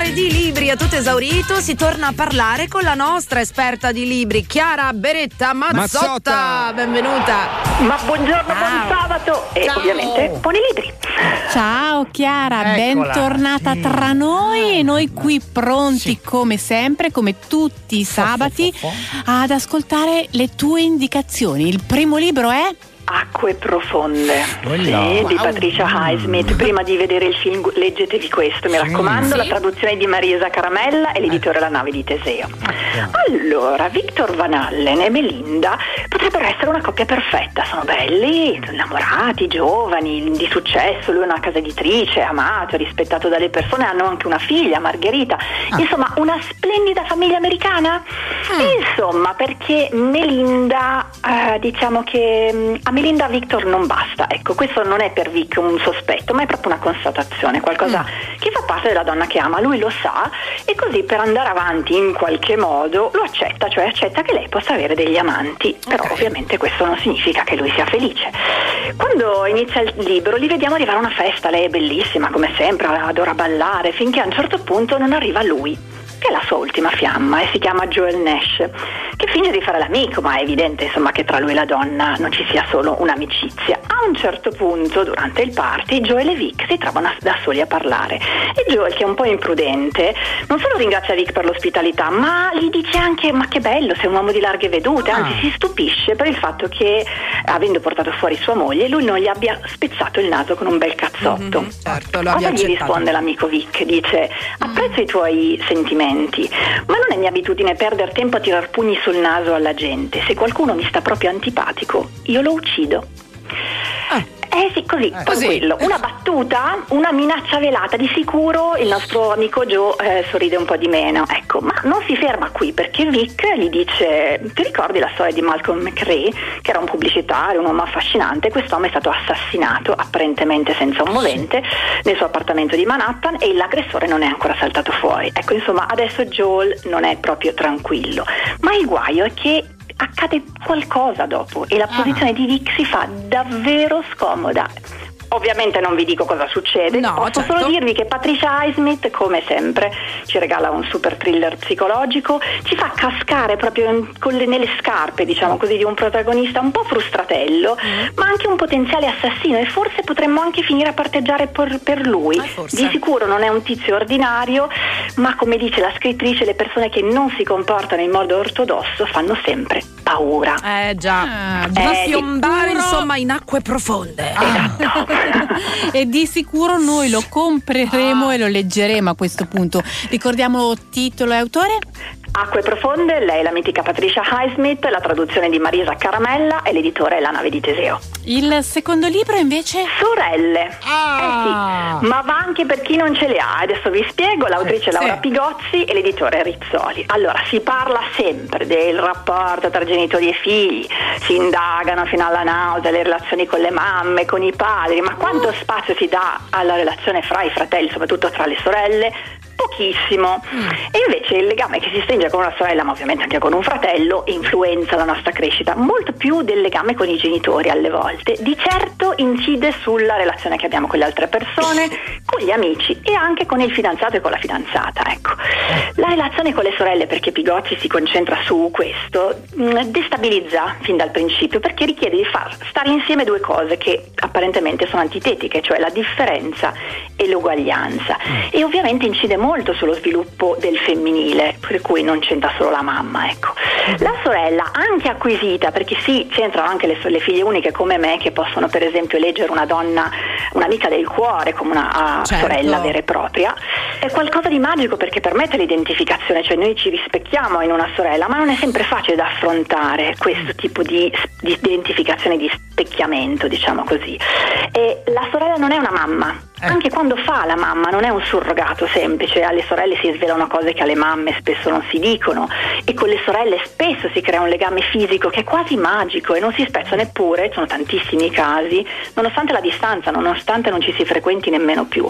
parlare di libri è tutto esaurito, si torna a parlare con la nostra esperta di libri, Chiara Beretta Mazzotta. Mazzotta. Benvenuta. Ma buongiorno, Ciao. buon sabato e Ciao. ovviamente buoni libri. Ciao Chiara, Eccola. bentornata tra noi e noi qui pronti Sì. come sempre, come tutti i sabati, ad ascoltare le tue indicazioni. Il primo libro è Acque profonde Quello. sì, di Wow. Patricia Highsmith. Prima di vedere il film, leggetevi questo, mi raccomando. Sì. La traduzione di Marisa Caramella e l'editore La nave di Teseo. Allora, Victor Van Allen e Melinda potrebbero essere una coppia perfetta. Sono belli, innamorati, giovani, di successo. Lui è una casa editrice, amato, rispettato dalle persone. Hanno anche una figlia, Margherita. Insomma, una splendida famiglia americana. Insomma, perché Melinda, eh, diciamo che mh, a Melinda Victor non basta. Ecco, questo non è per Vic un sospetto, ma è proprio una constatazione, qualcosa che fa parte della donna che ama. Lui lo sa e così per andare avanti in qualche modo lo accetta, cioè accetta che lei possa avere degli amanti. Però Ok. ovviamente questo non significa che lui sia felice. Quando inizia il libro li vediamo arrivare a una festa, lei è bellissima come sempre, adora ballare, finché a un certo punto non arriva lui che è la sua ultima fiamma e si chiama Joel Nash, che finge di fare l'amico, ma è evidente insomma che tra lui e la donna non ci sia solo un'amicizia. A un certo punto, durante il party, Joel e Vic si trovano da soli a parlare e Joel, che è un po' imprudente, non solo ringrazia Vic per l'ospitalità, ma gli dice anche ma che bello, sei un uomo di larghe vedute, anzi Ah. si stupisce per il fatto che, avendo portato fuori sua moglie, lui non gli abbia spezzato il naso con un bel cazzotto. Mhm, certo, Cosa gli risponde l'amico Vic? Dice: Apprezzo i tuoi sentimenti, ma non è mia abitudine perdere tempo a tirar pugni sul naso alla gente. Se qualcuno mi sta proprio antipatico, io lo uccido. Eh sì, così, Così. tranquillo. Una battuta, una minaccia velata. Di sicuro il nostro amico Joe eh, sorride un po' di meno. Ecco, ma non si ferma qui perché Vic gli dice: Ti ricordi la storia di Malcolm McRae, che era un pubblicitario, un uomo affascinante? Quest'uomo è stato assassinato apparentemente senza un movente nel suo appartamento di Manhattan e l'aggressore non è ancora saltato fuori. Ecco, insomma, adesso Joel non è proprio tranquillo. Ma il guaio è che accade qualcosa dopo e la Ah. posizione di Vic si fa davvero scomoda. Ovviamente non vi dico cosa succede, No, posso certo. solo dirvi che Patricia Highsmith, come sempre, ci regala un super thriller psicologico, ci fa cascare proprio in- le- nelle scarpe, diciamo così, di un protagonista un po' frustratello, Mm. ma anche un potenziale assassino e forse potremmo anche finire a parteggiare per, per lui. Ah. Di sicuro non è un tizio ordinario, ma come dice la scrittrice, le persone che non si comportano in modo ortodosso fanno sempre paura. Eh già, Ah, da eh, fiombare sicuro- insomma in acque profonde. Esatto. e di sicuro noi lo compreremo Ah. e lo leggeremo a questo punto. Ricordiamo titolo e autore? Acque profonde, lei è la mitica Patricia Highsmith, la traduzione di Marisa Caramella e l'editore è La nave di Teseo. Il secondo libro invece? Sorelle. Ah. Eh sì, ma va anche per chi non ce le ha. Adesso vi spiego, l'autrice è Laura Sì. Pigozzi e l'editore Rizzoli. Allora, si parla sempre del rapporto tra genitori e figli, si indagano fino alla nausea le relazioni con le mamme, con i padri, ma quanto spazio si dà alla relazione fra i fratelli, soprattutto tra le sorelle? Pochissimo. E invece il legame che si stringe con una sorella, ma ovviamente anche con un fratello, influenza la nostra crescita, molto più del legame con i genitori alle volte. Di certo incide sulla relazione che abbiamo con le altre persone, con gli amici e anche con il fidanzato e con la fidanzata. Ecco. La relazione con le sorelle, perché Pigozzi si concentra su questo, mh, destabilizza fin dal principio perché richiede di far stare insieme due cose che apparentemente sono antitetiche, cioè la differenza e l'uguaglianza. E ovviamente incide molto sullo sviluppo del femminile, per cui non c'entra solo la mamma. Ecco. La sorella, anche acquisita, perché sì, c'entrano anche le, le figlie uniche come me che possono per esempio eleggere una donna, un'amica del cuore come una ah, Certo. sorella vera e propria, è qualcosa di magico perché permette l'identificazione, cioè noi ci rispecchiamo in una sorella, ma non è sempre facile da affrontare questo tipo di, di identificazione, di specchiamento, diciamo così. E la sorella non è una mamma, Eh. anche quando fa la mamma non è un surrogato semplice, alle sorelle si svelano cose che alle mamme spesso non si dicono e con le sorelle spesso si crea un legame fisico che è quasi magico e non si spezza neppure, sono tantissimi i casi, nonostante la distanza, nonostante non ci si frequenti nemmeno più.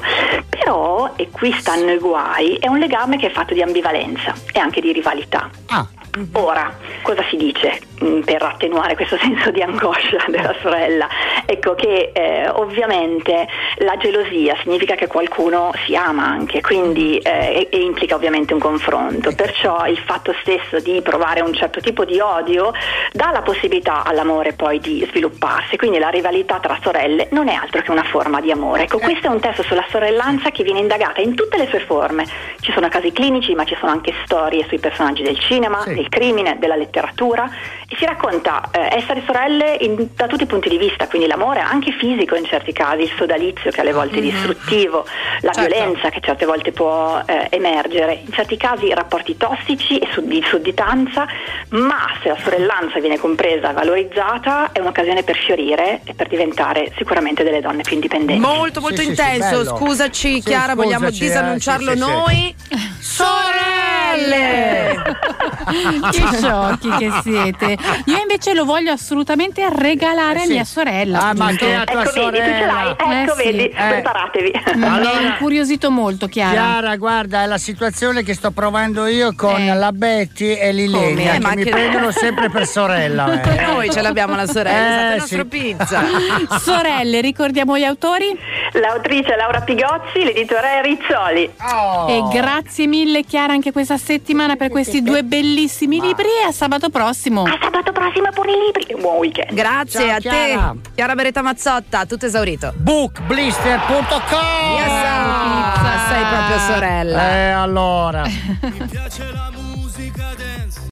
Però, e qui stanno i guai, è un legame che è fatto di ambivalenza e anche di rivalità. Ah, Ora, cosa si dice per attenuare questo senso di angoscia della sorella? Ecco che eh, ovviamente la gelosia significa che qualcuno si ama anche, quindi eh, e, e implica ovviamente un confronto, perciò il fatto stesso di provare un certo tipo di odio dà la possibilità all'amore poi di svilupparsi, quindi la rivalità tra sorelle non è altro che una forma di amore. Ecco, questo è un testo sulla sorellanza che viene indagata in tutte le sue forme. Ci sono casi clinici, ma ci sono anche storie sui personaggi del cinema, Sì. del crimine, della letteratura si racconta eh, essere sorelle in- da tutti i punti di vista, quindi l'amore anche fisico in certi casi, il sodalizio che alle volte è distruttivo, la Certo. violenza che certe volte può eh, emergere, in certi casi rapporti tossici e sud- di sudditanza, ma se la sorellanza viene compresa e valorizzata è un'occasione per fiorire e per diventare sicuramente delle donne più indipendenti. Molto molto Sì, sì, sì, intenso. bello. Scusaci, Sì, Chiara, vogliamo scusaci, eh, disannunciarlo sì, sì, sì. noi. Sorelle! che sciocchi che siete. Io invece lo voglio assolutamente regalare Eh, a sì. mia sorella. Ah, ma che a tua Ecco, vedi, tu ce l'hai, sorella. ecco, Eh, sì. vedi, Eh. preparatevi. Mi ha Allora- incuriosito molto, Chiara. Chiara, guarda, è la situazione che sto provando io con Eh. la Betty e Lilenia? Eh, che ma mi che- prendono sempre per sorella. eh. Noi ce l'abbiamo la sorella, è stata Eh, il nostro sì. pizza. Sorelle, ricordiamo gli autori? L'autrice è Laura Pigozzi, l'editore è Rizzoli. Oh. E grazie mille Chiara anche questa settimana per questi due bellissimi libri e a sabato prossimo. A sabato prossimo con i libri. Buon weekend. Grazie Ciao, a Chiara. te, Chiara Beretta Mazzotta, tutto esaurito. Bookblister.com Yes, sei proprio sorella. Eh allora Mi piace la